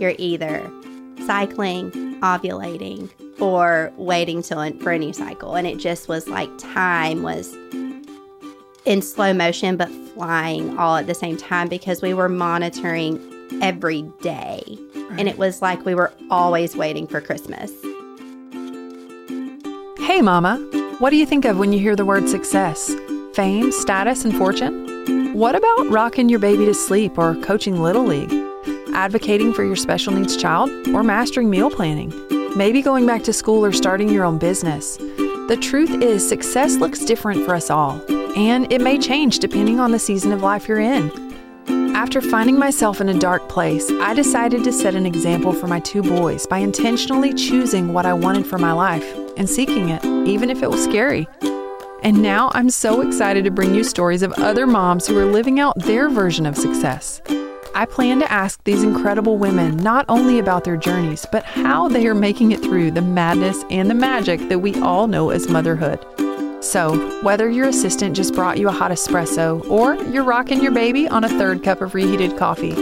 you're either cycling, ovulating, or waiting till for a new cycle. And it just was like time was in slow motion, but flying all at the same time because we were monitoring every day. Right. And it was like we were always waiting for Christmas. Hey, Mama. What do you think of when you hear the word success? Fame, status, and fortune? What about rocking your baby to sleep or coaching Little League? Advocating for your special needs child or mastering meal planning? Maybe going back to school or starting your own business? The truth is, success looks different for us all, and it may change depending on the season of life you're in. After finding myself in a dark place, I decided to set an example for my two boys by intentionally choosing what I wanted for my life and seeking it, even if it was scary. And now I'm so excited to bring you stories of other moms who are living out their version of success. I plan to ask these incredible women not only about their journeys, but how they are making it through the madness and the magic that we all know as motherhood. So, whether your assistant just brought you a hot espresso or you're rocking your baby on a third cup of reheated coffee,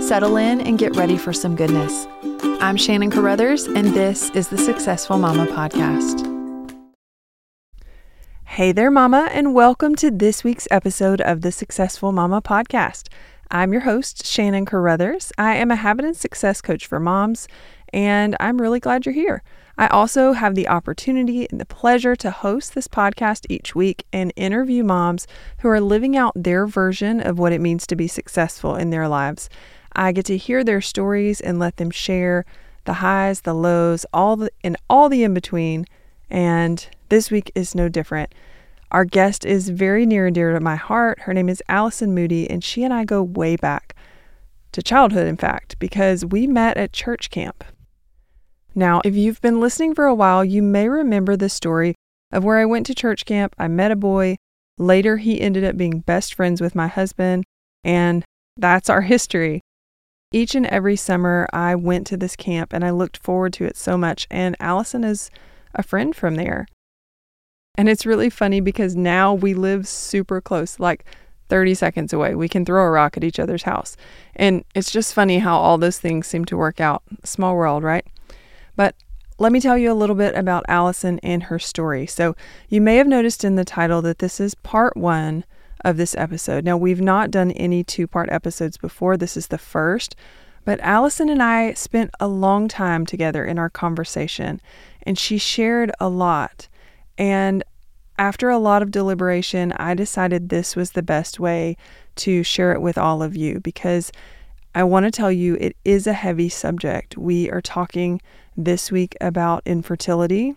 settle in and get ready for some goodness. I'm Shannon Carruthers, and this is the Successful Mama Podcast. Hey there, Mama, and welcome to this week's episode of the Successful Mama Podcast. I'm your host, Shannon Carruthers. I am a habit and success coach for moms, and I'm really glad you're here. I also have the opportunity and the pleasure to host this podcast each week and interview moms who are living out their version of what it means to be successful in their lives. I get to hear their stories and let them share the highs, the lows, all the and all the in between. And this week is no different. Our guest is very near and dear to my heart. Her name is Alyson Moody, and she and I go way back to childhood, in fact, because we met at church camp. Now, if you've been listening for a while, you may remember the story of where I went to church camp, I met a boy, later he ended up being best friends with my husband, and that's our history. Each and every summer, I went to this camp and I looked forward to it so much, and Alyson is a friend from there. And it's really funny because now we live super close, like 30 seconds away. We can throw a rock at each other's house. And it's just funny how all those things seem to work out. Small world, right? But let me tell you a little bit about Alyson and her story. So, you may have noticed in the title that this is part one of this episode. Now, we've not done any two part episodes before, this is the first. But Alyson and I spent a long time together in our conversation, and she shared a lot. And after a lot of deliberation, I decided this was the best way to share it with all of you because I want to tell you it is a heavy subject. We are talking this week about infertility.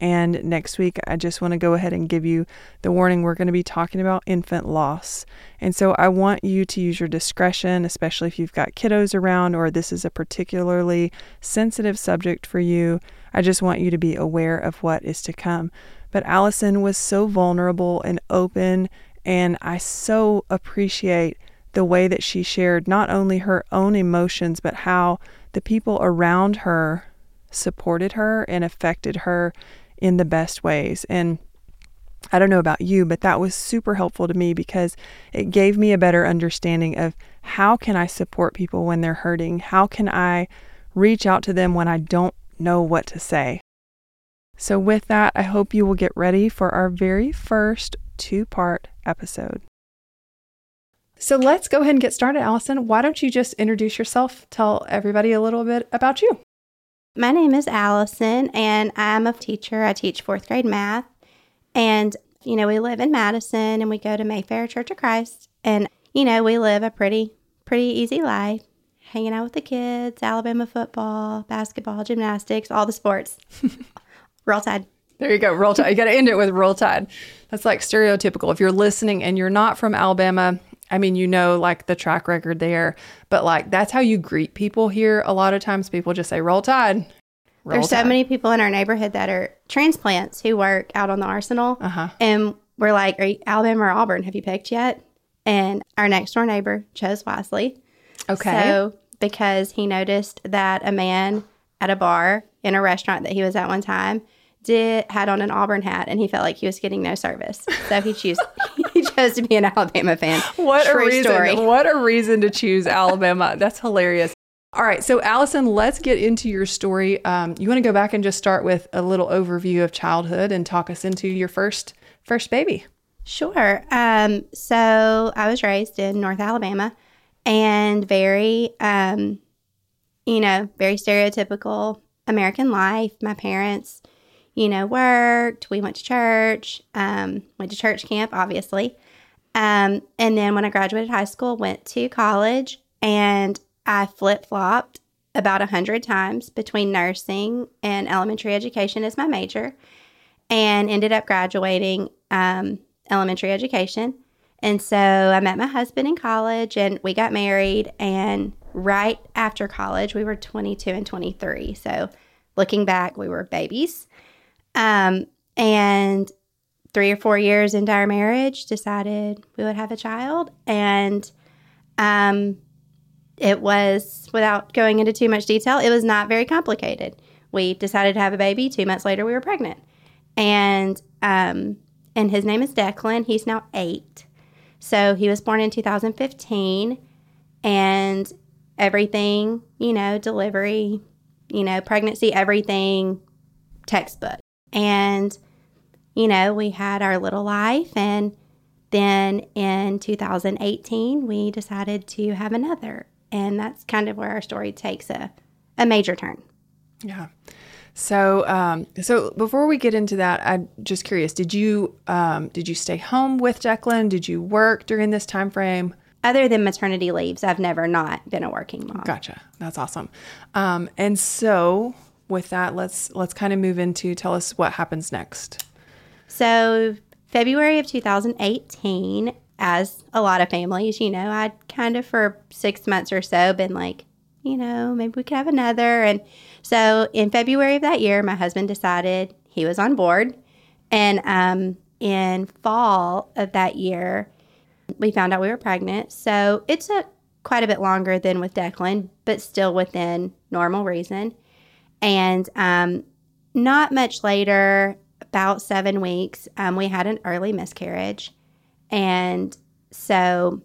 And next week, I just want to go ahead and give you the warning we're going to be talking about infant loss. And so I want you to use your discretion, especially if you've got kiddos around or this is a particularly sensitive subject for you. I just want you to be aware of what is to come. But Alyson was so vulnerable and open, and I so appreciate the way that she shared not only her own emotions, but how the people around her supported her and affected her in the best ways. And I don't know about you, but that was super helpful to me because it gave me a better understanding of how can I support people when they're hurting? How can I reach out to them when I don't know what to say? So, with that, I hope you will get ready for our very first two part episode. So, let's go ahead and get started, Alyson. Why don't you just introduce yourself? Tell everybody a little bit about you. My name is Alyson, and I'm a teacher. I teach fourth grade math. And, you know, we live in Madison and we go to Mayfair Church of Christ. And, you know, we live a pretty, pretty easy life, hanging out with the kids, Alabama football, basketball, gymnastics, all the sports. roll Tide. There you go, roll tide. You got to end it with roll tide. That's like stereotypical. If you're listening and you're not from Alabama, I mean, you know, like the track record there, but like that's how you greet people here. A lot of times people just say, roll tide. Roll There's tide. so many people in our neighborhood that are transplants who work out on the arsenal. Uh-huh. And we're like, are you Alabama or Auburn? Have you picked yet? And our next door neighbor chose wisely. Okay. So, because he noticed that a man at a bar in a restaurant that he was at one time did had on an Auburn hat and he felt like he was getting no service. So he chose he chose to be an Alabama fan. What True a reason! Story. What a reason to choose Alabama. That's hilarious. All right, so Alyson, let's get into your story. Um, you want to go back and just start with a little overview of childhood and talk us into your first first baby. Sure. Um, so I was raised in North Alabama, and very, um, you know, very stereotypical American life. My parents, you know, worked. We went to church. Um, went to church camp, obviously. Um, and then when I graduated high school, went to college, and I flip flopped about a hundred times between nursing and elementary education as my major, and ended up graduating um, elementary education. And so I met my husband in college, and we got married. And right after college, we were 22 and 23. So looking back, we were babies. Um, and three or four years into our marriage, decided we would have a child. And um, it was, without going into too much detail, it was not very complicated. We decided to have a baby. Two months later, we were pregnant. And, um, and his name is Declan. He's now eight. So he was born in 2015. And everything, you know, delivery, you know, pregnancy, everything textbook. And, you know, we had our little life. And then in 2018, we decided to have another and that's kind of where our story takes a, a major turn. Yeah. So, um, so before we get into that, I'm just curious. Did you um, did you stay home with Declan? Did you work during this time frame? Other than maternity leaves, I've never not been a working mom. Gotcha. That's awesome. Um, and so, with that, let's let's kind of move into tell us what happens next. So, February of 2018, as a lot of families, you know, I'd kind of for six months or so been like, you know, maybe we could have another. And so in February of that year, my husband decided he was on board. And um, in fall of that year, we found out we were pregnant. So it took quite a bit longer than with Declan, but still within normal reason. And um, not much later, about seven weeks, um, we had an early miscarriage. And so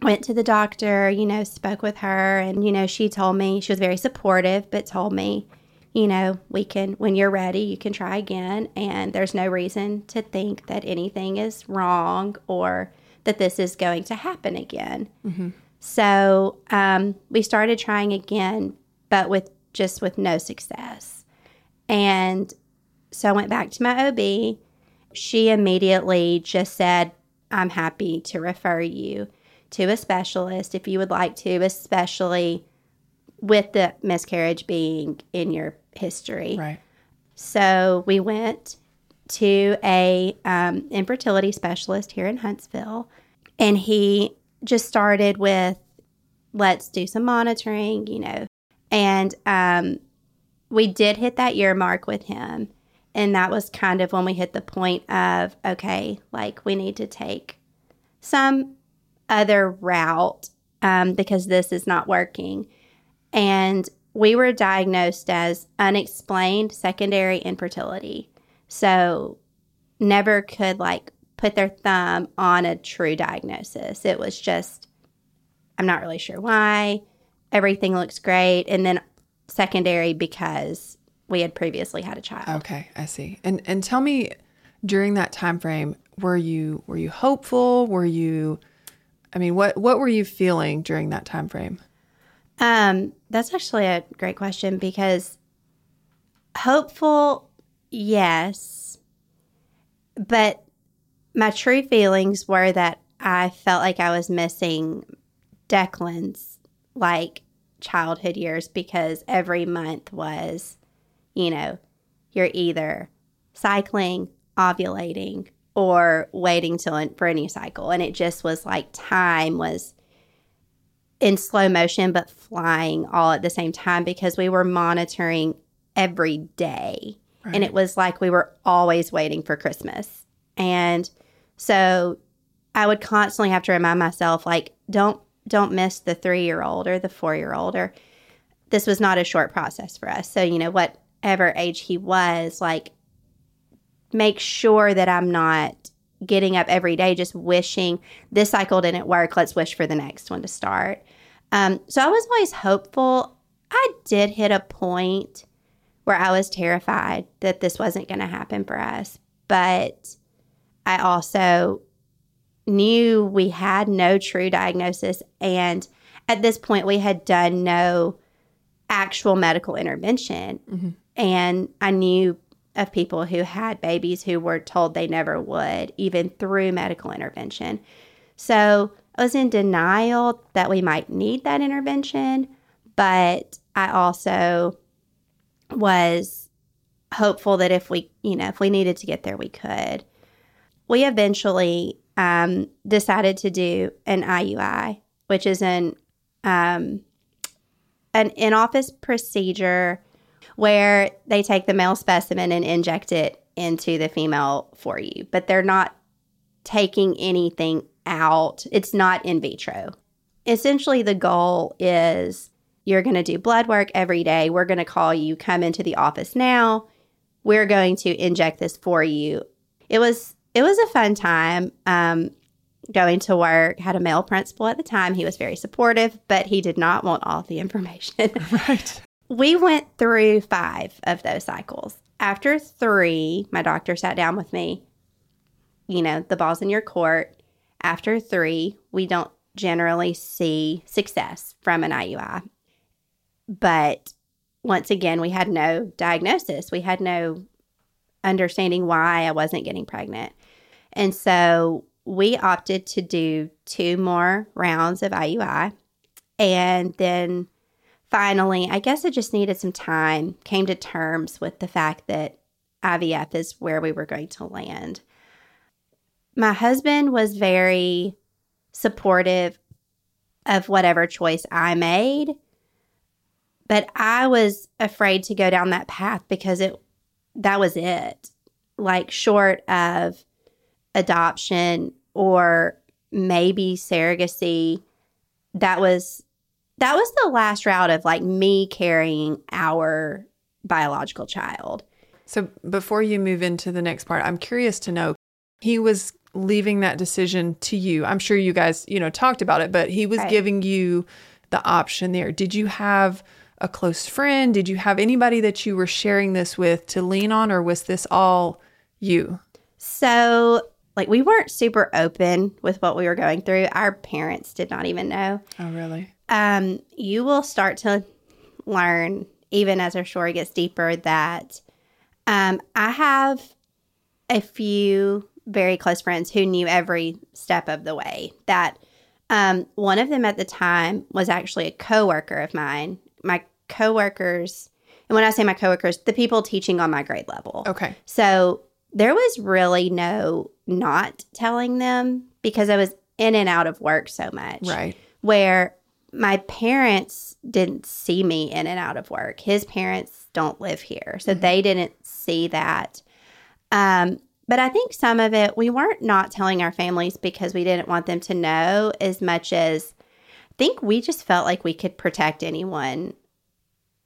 went to the doctor, you know, spoke with her and you know, she told me she was very supportive, but told me, you know, we can when you're ready, you can try again and there's no reason to think that anything is wrong or that this is going to happen again. Mm-hmm. So um, we started trying again, but with just with no success. And so I went back to my OB. She immediately just said, I'm happy to refer you to a specialist if you would like to, especially with the miscarriage being in your history. Right. So we went to a um, infertility specialist here in Huntsville, and he just started with, "Let's do some monitoring," you know, and um, we did hit that year mark with him. And that was kind of when we hit the point of okay like we need to take some other route um, because this is not working. And we were diagnosed as unexplained secondary infertility. So never could like put their thumb on a true diagnosis. It was just i'm not really sure why everything looks great and then secondary because we had previously had a child. Okay, I see. And and tell me during that time frame, were you were you hopeful? Were you I mean, what what were you feeling during that time frame? Um, that's actually a great question because hopeful, yes, but my true feelings were that I felt like I was missing Declan's like childhood years because every month was you know, you're either cycling, ovulating, or waiting till for any cycle. And it just was like time was in slow motion, but flying all at the same time because we were monitoring every day. Right. And it was like we were always waiting for Christmas. And so I would constantly have to remind myself, like, don't don't miss the three year old or the four year old or this was not a short process for us. So, you know, whatever age he was, like make sure that I'm not getting up every day just wishing this cycle didn't work. Let's wish for the next one to start. Um, so I was always hopeful. I did hit a point where I was terrified that this wasn't going to happen for us. But I also knew we had no true diagnosis. And at this point, we had done no actual medical intervention. Mm-hmm. And I knew of people who had babies who were told they never would, even through medical intervention. So I was in denial that we might need that intervention, but I also was hopeful that if we, you know, if we needed to get there, we could. We eventually um, decided to do an IUI, which is an um, an in office procedure where they take the male specimen and inject it into the female for you, but they're not taking anything out. It's not in vitro. Essentially, the goal is you're going to do blood work every day. We're going to call you, come into the office now. We're going to inject this for you. It was it was a fun time. Um, going to work, had a male principal at the time. He was very supportive, but he did not want all the information. Right. we went through five of those cycles. After three, my doctor sat down with me. You know, the ball's in your court. After three, we don't generally see success from an IUI. But once again, we had no diagnosis. We had no understanding why I wasn't getting pregnant. And so we opted to do two more rounds of IUI. And then finally, I guess I just needed some time, came to terms with the fact that IVF is where we were going to land. My husband was very supportive of whatever choice I made, but I was afraid to go down that path because it that was it. Like short of adoption or maybe surrogacy, that was that was the last route of like me carrying our biological child. So before you move into the next part, I'm curious to know he was leaving that decision to you. I'm sure you guys, you know, talked about it, but he was right. giving you the option there. Did you have a close friend? Did you have anybody that you were sharing this with to lean on, or was this all you? So, like, we weren't super open with what we were going through. Our parents did not even know. Oh, really? Um, you will start to learn, even as our story gets deeper, that um, I have a few very close friends who knew every step of the way. That um, one of them at the time was actually a coworker of mine. My coworkers, and when I say my coworkers, the people teaching on my grade level. Okay. So there was really no not telling them because I was in and out of work so much. Right. Where my parents didn't see me in and out of work. His parents don't live here. So mm-hmm. they didn't see that. Um, but I think some of it, we weren't not telling our families because we didn't want them to know as much as I think we just felt like we could protect anyone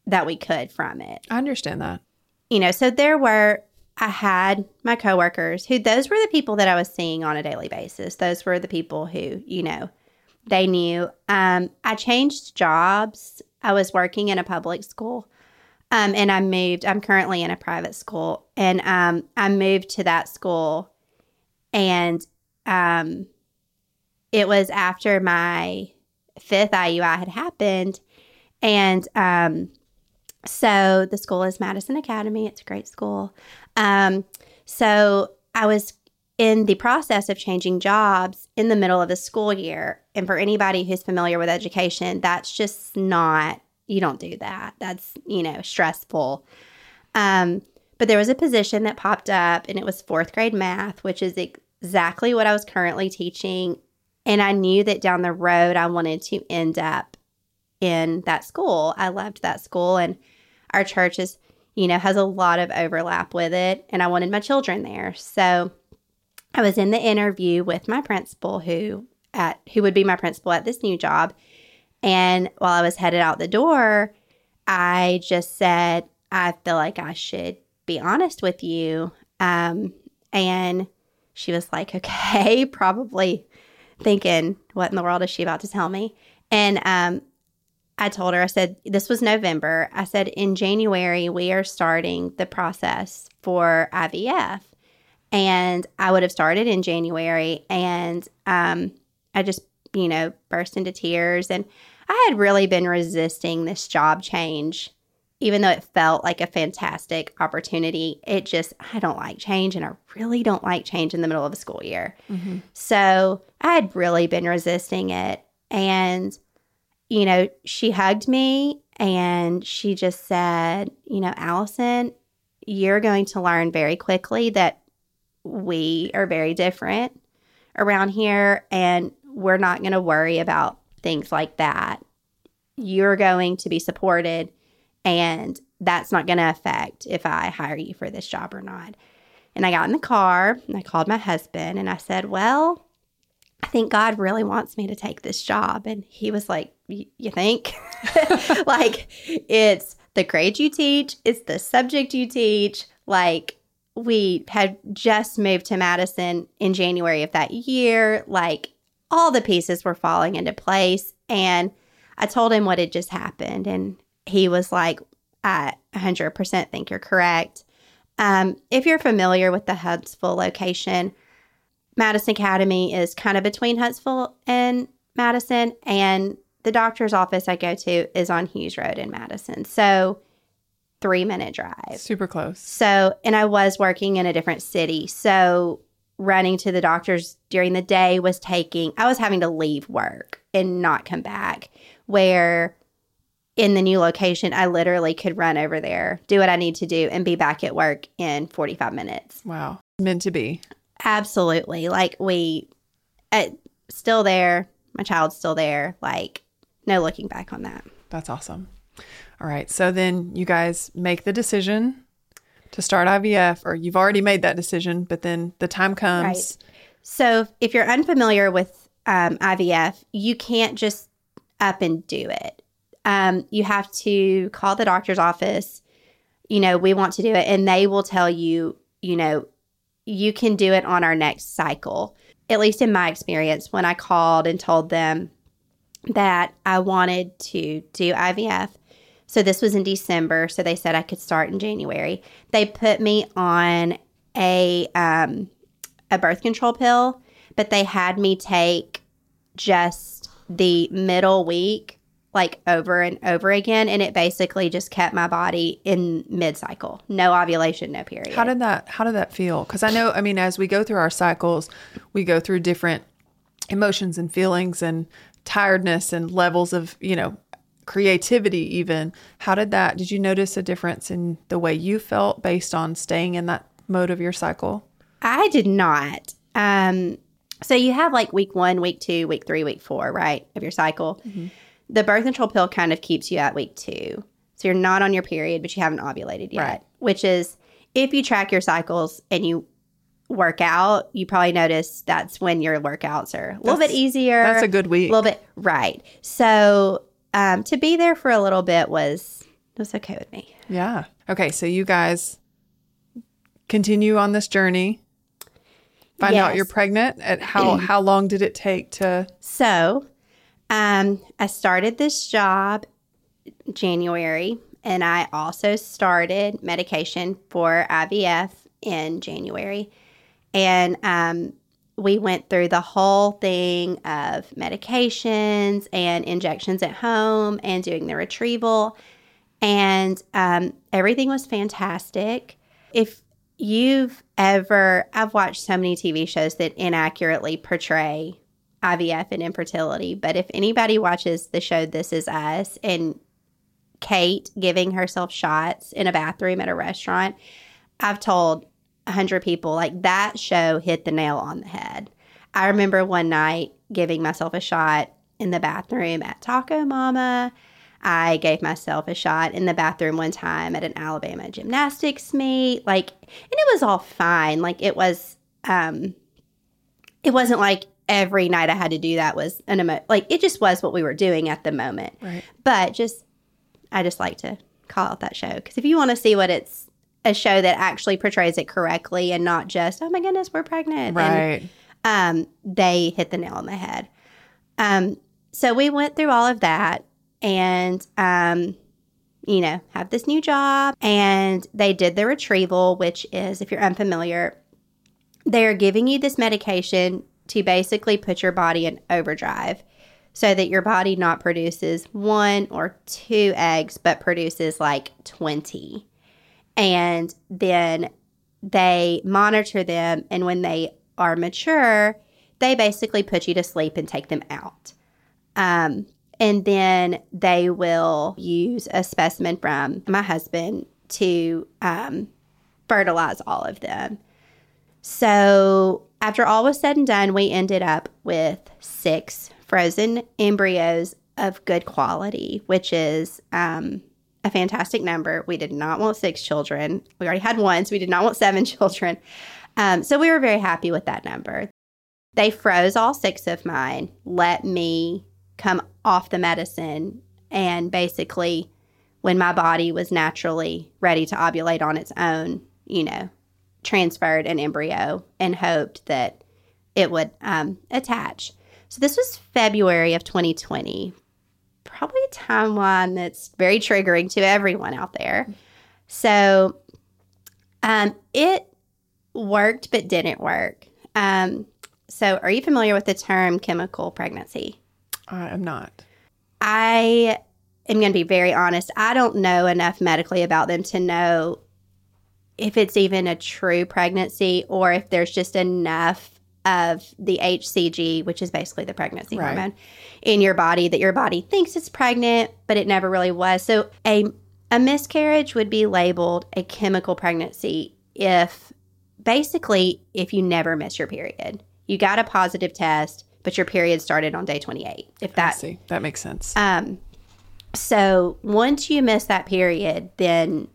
that we could from it. I understand that. You know, so there were I had my coworkers who those were the people that I was seeing on a daily basis. Those were the people who, you know, they knew. Um, I changed jobs. I was working in a public school. Um, and I moved. I'm currently in a private school, and um, I moved to that school, and um, it was after my fifth IUI had happened, and um, so the school is Madison Academy. It's a great school. Um, so I was in the process of changing jobs in the middle of the school year. And for anybody who's familiar with education, that's just not, you don't do that. That's, you know, stressful. Um, but there was a position that popped up and it was fourth grade math, which is exactly what I was currently teaching. And I knew that down the road, I wanted to end up in that school. I loved that school. And our church is, you know, has a lot of overlap with it, and I wanted my children there. So I was in the interview with my principal who at who would be my principal at this new job. And while I was headed out the door, I just said, I feel like I should be honest with you. Um, and she was like, okay, probably thinking, what in the world is she about to tell me? And um, I told her, I said, this was November. I said, in January, we are starting the process for IVF. And I would have started in January. And um, I just, you know, burst into tears. And I had really been resisting this job change, even though it felt like a fantastic opportunity. It just, I don't like change. And I really don't like change in the middle of a school year. Mm-hmm. So I had really been resisting it. And you know, she hugged me and she just said, you know, Alyson, you're going to learn very quickly that we are very different around here and we're not going to worry about things like that. You're going to be supported and that's not going to affect if I hire you for this job or not. And I got in the car and I called my husband and I said, Well, I think God really wants me to take this job. And he was like, You think? like, it's the grade you teach, it's the subject you teach. Like, we had just moved to Madison in January of that year. Like, all the pieces were falling into place. And I told him what had just happened. And he was like, I 100% think you're correct. Um, if you're familiar with the Huntsville location, Madison Academy is kind of between Huntsville and Madison, and the doctor's office I go to is on Hughes Road in Madison. So, three minute drive. Super close. So, and I was working in a different city. So, running to the doctor's during the day was taking, I was having to leave work and not come back. Where in the new location, I literally could run over there, do what I need to do, and be back at work in 45 minutes. Wow. Meant to be. Absolutely. Like we uh, still there. My child's still there. Like no looking back on that. That's awesome. All right. So then you guys make the decision to start IVF, or you've already made that decision, but then the time comes. Right. So if you're unfamiliar with um, IVF, you can't just up and do it. Um, you have to call the doctor's office. You know, we want to do it, and they will tell you, you know, you can do it on our next cycle. At least in my experience, when I called and told them that I wanted to do IVF. So this was in December. So they said I could start in January. They put me on a um, a birth control pill, but they had me take just the middle week like over and over again and it basically just kept my body in mid-cycle. No ovulation no period. How did that how did that feel? Because i know i mean as we go through our cycles we go through different emotions and feelings and tiredness and levels of you know creativity even. How did that did you notice a difference in the way you felt based on staying in that mode of your cycle? I did not. Um so you have like week one week two week three week four right of your cycle. Mm-hmm the birth control pill kind of keeps you at week two. So you're not on your period, but you haven't ovulated yet, Right. which is if you track your cycles and you work out, you probably notice that's when your workouts are a little bit easier. that's a good week A little bit, right. So um, to be there for a little bit was was okay with me. yeah okay so you guys continue on this journey find out you're pregnant at how how long did it take to So, um, I started this job January, and I also started medication for IVF in January. And um, we went through the whole thing of medications and injections at home and doing the retrieval. And um, everything was fantastic. If you've ever, I've watched so many TV shows that inaccurately portray IVF and infertility, but if anybody watches the show This Is Us and Kate giving herself shots in a bathroom at a restaurant, I've told a hundred people like that show hit the nail on the head. I remember one night giving myself a shot in the bathroom at Taco Mama. I gave myself a shot in the bathroom one time at an Alabama gymnastics meet. Like, and it was all fine. Like, it was, um, it wasn't like every night I had to do that was an emo- like it just was what we were doing at the moment. Right. But just I just like to call out that show because if you want to see what it's a show that actually portrays it correctly and not just oh my goodness we're pregnant and, right um, they hit the nail on the head. Um, so we went through all of that, and um, you know, have this new job. And they did the retrieval, which is, if you're unfamiliar, they're giving you this medication to basically put your body in overdrive so that your body not produces one or two eggs, but produces like 20. And then they monitor them. And when they are mature, they basically put you to sleep and take them out. Um, and then they will use a specimen from my husband to um, fertilize all of them. So, after all was said and done, we ended up with six frozen embryos of good quality, which is um, a fantastic number. We did not want six children. We already had one, so we did not want seven children. Um, so, we were very happy with that number. They froze all six of mine, let me come off the medicine and basically when my body was naturally ready to ovulate on its own, you know, transferred an embryo and hoped that it would um, attach. So this was February of 2020, probably a timeline that's very triggering to everyone out there. So um, it worked but didn't work. Um, so, are you familiar with the term chemical pregnancy? I am not. I am going to be very honest. I don't know enough medically about them to know if it's even a true pregnancy or if there's just enough of the HCG, which is basically the pregnancy right. hormone, in your body that your body thinks it's pregnant, but it never really was. So a a miscarriage would be labeled a chemical pregnancy if basically if you never miss your period. You got a positive test, but your period started on day 28. If that I see. that makes sense. Um so once you miss that period, then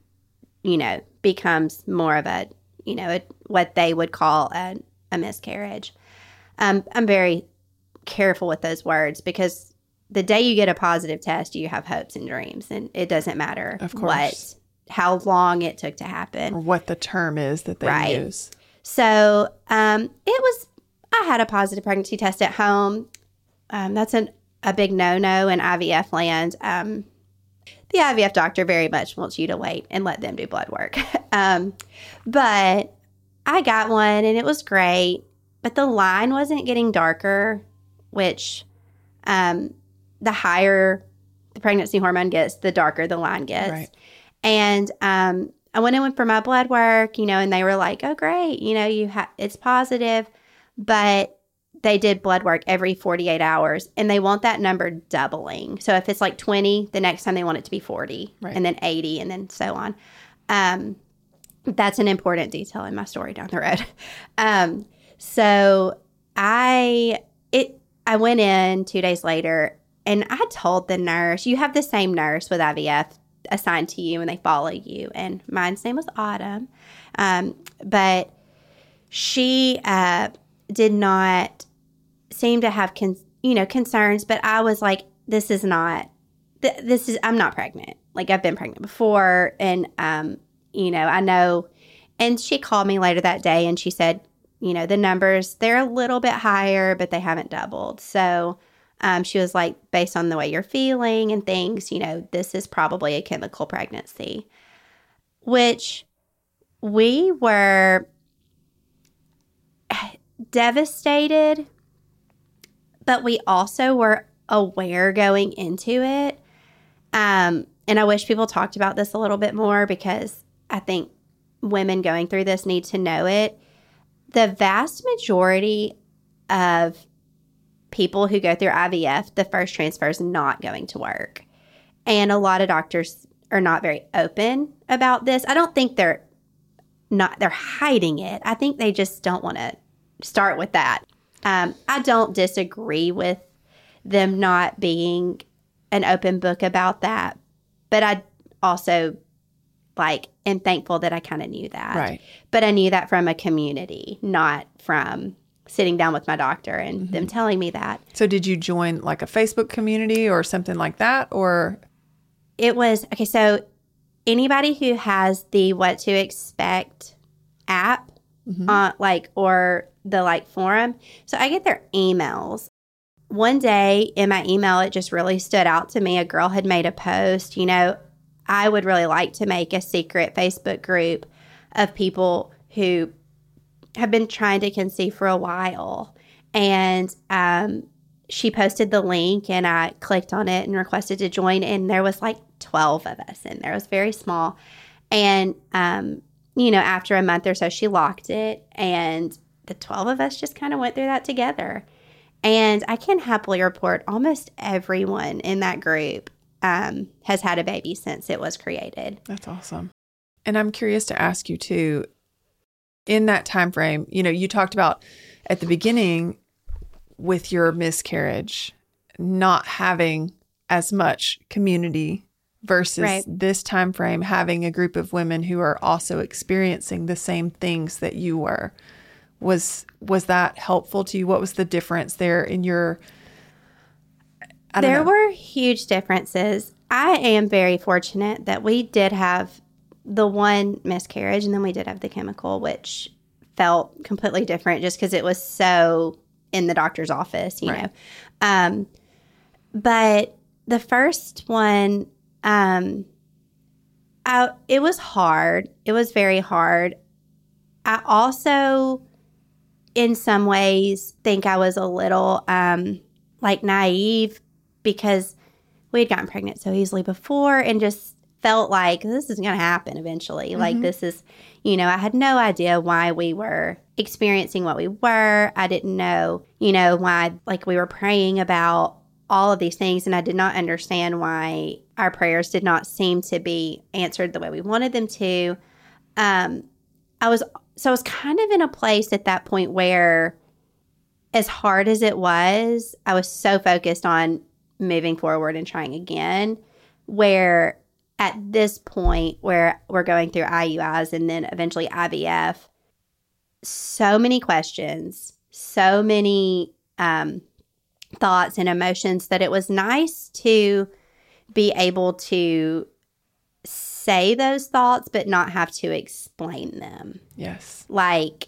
you know, becomes more of a, you know, a, what they would call a, a miscarriage. Um, I'm very careful with those words because the day you get a positive test, you have hopes and dreams, and it doesn't matter of course. what how long it took to happen or what the term is that they right. use. So um, it was I had a positive pregnancy test at home. Um, that's an, a big no no in IVF land. Um, the IVF doctor very much wants you to wait and let them do blood work. um, but I got one and it was great, but the line wasn't getting darker, which um, the higher the pregnancy hormone gets, the darker the line gets. Right. And um, I went in for my blood work, you know, and they were like, "Oh, great, you know, you have it's positive." but they did blood work every 48 hours and they want that number doubling. So if it's like 20, the next time they want it to be 40 right. and then 80 and then so on. Um, that's an important detail in my story down the road. Um, so I it I went in 2 days later and I told the nurse, you have the same nurse with IVF assigned to you and they follow you and mine's name was Autumn. Um, but she uh, did not seem to have con- you know concerns but i was like this is not th- this is i'm not pregnant. Like i've been pregnant before and um you know i know and she called me later that day and she said you know the numbers they're a little bit higher but they haven't doubled. So um, she was like based on the way you're feeling and things you know this is probably a chemical pregnancy which we were devastated, but we also were aware going into it. Um, and I wish people talked about this a little bit more because I think women going through this need to know it. The vast majority of people who go through IVF, the first transfer is not going to work. And a lot of doctors are not very open about this. I don't think they're not they're hiding it. I think they just don't want to start with that. Um, I don't disagree with them not being an open book about that, but I also like am thankful that I kind of knew that. Right. But I knew that from a community, not from sitting down with my doctor and mm-hmm. them telling me that. So did you join like a Facebook community or something like that or it was okay, so anybody who has the what to expect app mm-hmm. uh, like or the like forum. So I get their emails. one day in my email, it just really stood out to me. A girl had made a post, you know, I would really like to make a secret Facebook group of people who have been trying to conceive for a while. And um, she posted the link, and I clicked on it and requested to join. And there was like 12 of us in there. It was very small. And, um, you know, after a month or so, she locked it. And the 12 of us just kind of went through that together. And I can happily report almost everyone in that group um, has had a baby since it was created. That's awesome. And I'm curious to ask you too, in that time frame, you know, you talked about at the beginning with your miscarriage not having as much community versus Right. this time frame having a group of women who are also experiencing the same things that you were was was that helpful to you what was the difference there in your there know. were huge differences. I am very fortunate that we did have the one miscarriage and then we did have the chemical, which felt completely different just because it was so in the doctor's office, you Right. know. Um, but the first one, um, I, it was hard. It was very hard. I also, in some ways, think I was a little um, like naive because we had gotten pregnant so easily before and just felt like this is going to happen eventually. Like, this is, you know, I had no idea why we were experiencing what we were. I didn't know, you know, why, like, we were praying about all of these things. And I did not understand why our prayers did not seem to be answered the way we wanted them to. Um, I was, so I was kind of in a place at that point where, as hard as it was, I was so focused on moving forward and trying again. Where at this point, where we're going through IUIs and then eventually IVF, so many questions, so many um, thoughts and emotions that it was nice to be able to say those thoughts, but not have to explain them. Yes. Like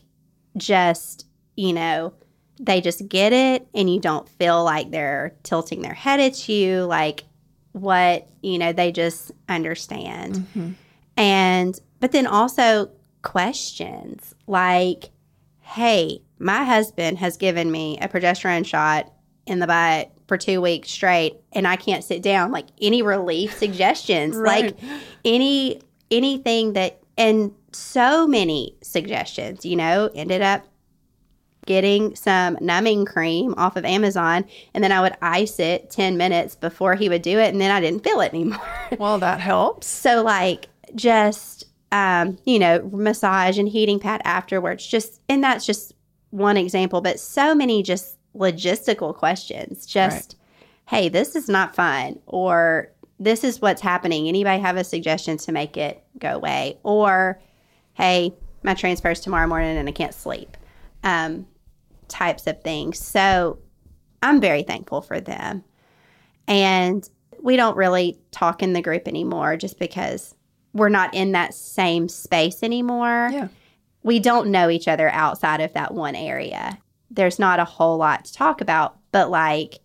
just you know they just get it and you don't feel like they're tilting their head at you like what you know they just understand. Mhm. and but then also questions like hey my husband has given me a progesterone shot in the butt for two weeks straight and i can't sit down. Like any relief suggestions like any anything that and so many suggestions you know ended up getting some numbing cream off of amazon and then i would ice it 10 minutes before he would do it and then i didn't feel it anymore. Well that helps. So like just um you know massage and heating pad afterwards just and that's just one example but so many just logistical questions just hey this is not fun or this is what's happening. Anybody have a suggestion to make it go away? Or hey my transfer's tomorrow morning and i can't sleep um types of things. So i'm very thankful for them. And we don't really talk in the group anymore just because we're not in that same space anymore. Yeah. We don't know each other outside of that one area. There's not a whole lot to talk about, but like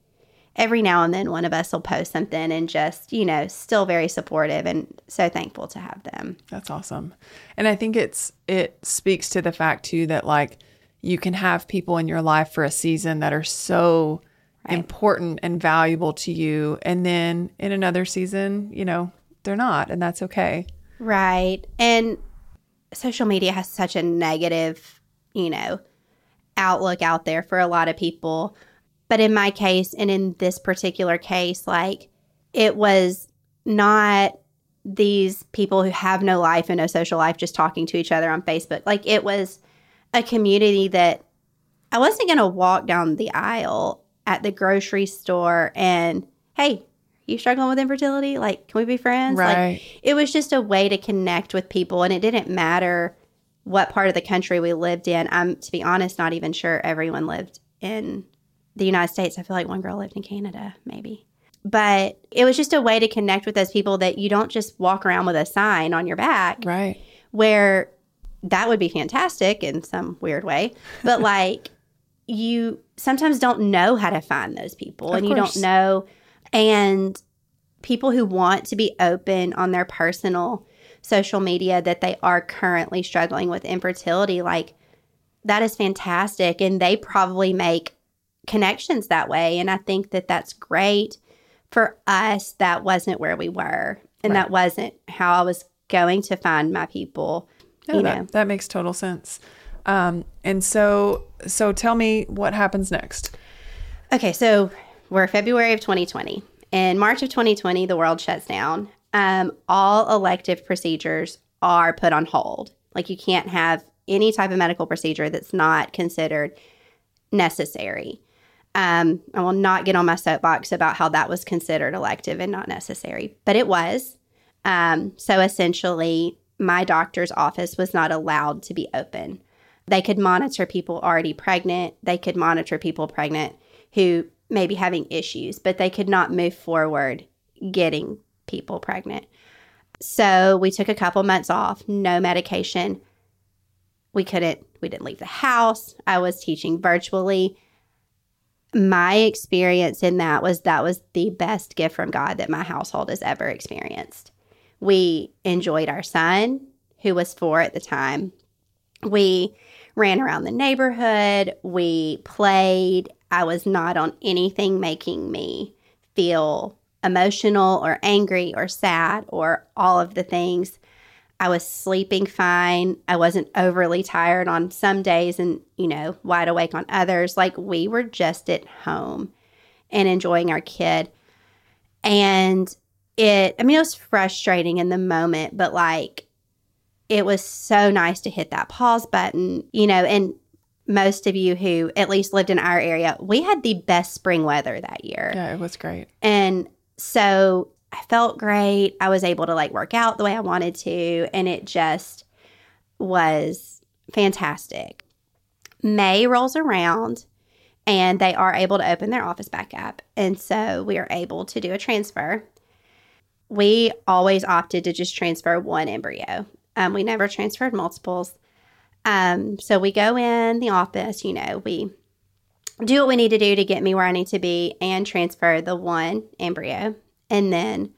every now and then one of us will post something and just, you know, still very supportive and so thankful to have them. That's awesome. And I think it's it speaks to the fact too that like you can have people in your life for a season that are so Right. important and valuable to you and then in another season, you know, they're not and that's okay. Right. And social media has such a negative, you know, outlook out there for a lot of people. But in my case, and in this particular case, like it was not these people who have no life and no social life just talking to each other on Facebook. Like it was a community that I wasn't going to walk down the aisle at the grocery store and, hey, you struggling with infertility? Like, can we be friends? Like, Right. it was just a way to connect with people and it didn't matter what part of the country we lived in i'm to be honest not even sure everyone lived in the united states. I feel like one girl lived in canada maybe. But it was just a way to connect with those people that you don't just walk around with a sign on your back. Right. where that would be fantastic in some weird way. But like you sometimes don't know how to find those people Of and you course. don't know. And people who want to be open on their personal social media that they are currently struggling with infertility like that is fantastic and they probably make connections that way and i think that that's great for us that wasn't where we were and Right. that wasn't how i was going to find my people Yeah, you that, know that makes total sense. Um, and so, so tell me what happens next. Okay, so we're February of 2020. In March of 2020, the world shuts down. Um, all elective procedures are put on hold. Like you can't have any type of medical procedure that's not considered necessary. Um, I will not get on my soapbox about how that was considered elective and not necessary, but it was. Um, so essentially, my doctor's office was not allowed to be open. They could monitor people already pregnant. They could monitor people pregnant who may be having issues, but they could not move forward getting people pregnant. So we took a couple months off, no medication. We couldn't, we didn't leave the house. I was teaching virtually. My experience in that was that was the best gift from God that my household has ever experienced. We enjoyed our son, who was four at the time. We ran around the neighborhood. We played. I was not on anything making me feel emotional or angry or sad or all of the things. I was sleeping fine. I wasn't overly tired on some days and, you know, wide awake on others. Like we were just at home and enjoying our kid. And it, I mean, it was frustrating in the moment, but like it was so nice to hit that pause button, you know, and most of you who at least lived in our area, we had the best spring weather that year. Yeah, it was great. And so I felt great. I was able to like work out the way I wanted to, and it just was fantastic. May rolls around and they are able to open their office back up. And so we are able to do a transfer. We always opted to just transfer one embryo. Um, we never transferred multiples. Um, so we go in the office, you know, we do what we need to do to get me where I need to be and transfer the one embryo. And then,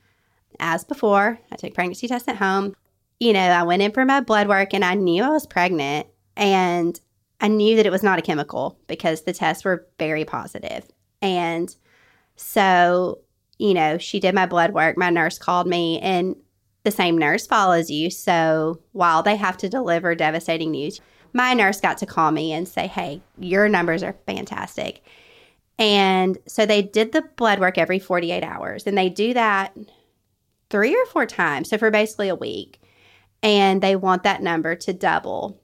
as before, I took pregnancy tests at home. You know, I went in for my blood work and I knew I was pregnant and I knew that it was not a chemical because the tests were very positive. And so, you know, she did my blood work. My nurse called me and the same nurse follows you. So while they have to deliver devastating news, my nurse got to call me and say, Hey, your numbers are fantastic. And so they did the blood work every 48 hours and they do that three or four times. So for basically a week. And they want that number to double.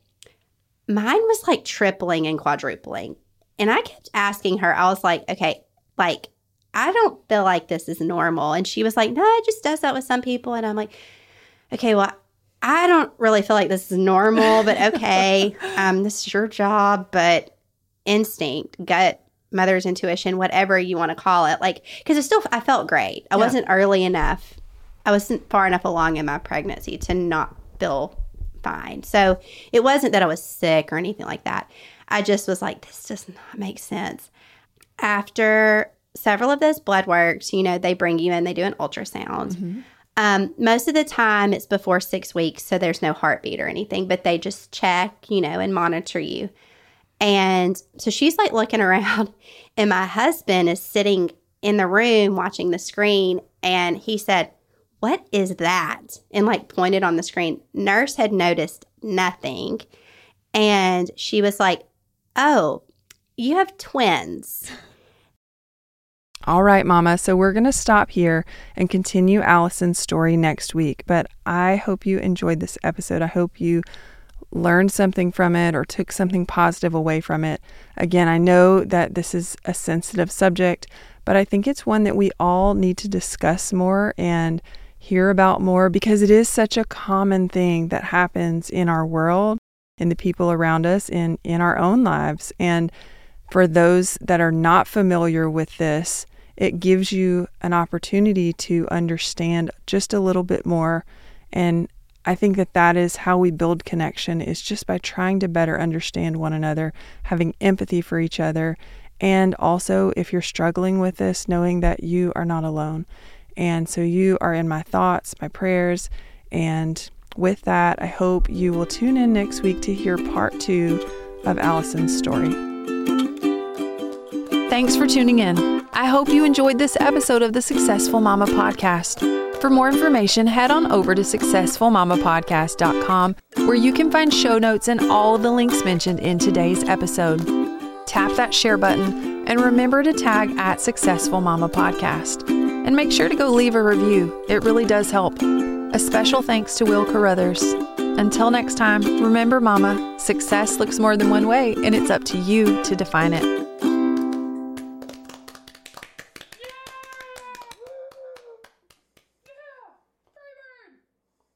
Mine was like tripling and quadrupling. And I kept asking her, I was like, okay, like, I don't feel like this is normal. And she was like, no, it just does that with some people. And I'm like, okay, well, I don't really feel like this is normal, but okay, um, this is your job, but instinct, gut, mother's intuition, whatever you want to call it, like, because it still, I felt great. I Yeah. wasn't early enough. I wasn't far enough along in my pregnancy to not feel fine. So it wasn't that I was sick or anything like that. I just was like, this does not make sense. After several of those blood works, you know, they bring you in, they do an ultrasound. Um, most of the time, it's before six weeks, so there's no heartbeat or anything, but they just check, you know, and monitor you. And so she's like looking around, and my husband is sitting in the room watching the screen, and he said, What is that? And like pointed on the screen. Nurse had noticed nothing. And she was like, Oh, you have twins. All right, Mama. So we're going to stop here and continue Alyson's story next week. But I hope you enjoyed this episode. I hope you learned something from it or took something positive away from it. Again, I know that this is a sensitive subject, but I think it's one that we all need to discuss more and hear about more because it is such a common thing that happens in our world, in the people around us, in in our own lives. And for those that are not familiar with this, it gives you an opportunity to understand just a little bit more. And I think that that is how we build connection is just by trying to better understand one another, having empathy for each other, and also if you're struggling with this, knowing that you are not alone. And so you are in my thoughts, my prayers, and with that, I hope you will tune in next week to hear part 2 of Alyson's story. Thanks for tuning in. I hope you enjoyed this episode of the Successful Mama podcast. For more information, head on over to successfulmamapodcast.com where you can find show notes and all the links mentioned in today's episode. Tap that share button and remember to tag at Successful Mama Podcast. And make sure to go leave a review, it really does help. A special thanks to Will Carruthers. Until next time, remember, Mama, success looks more than one way, and it's up to you to define it.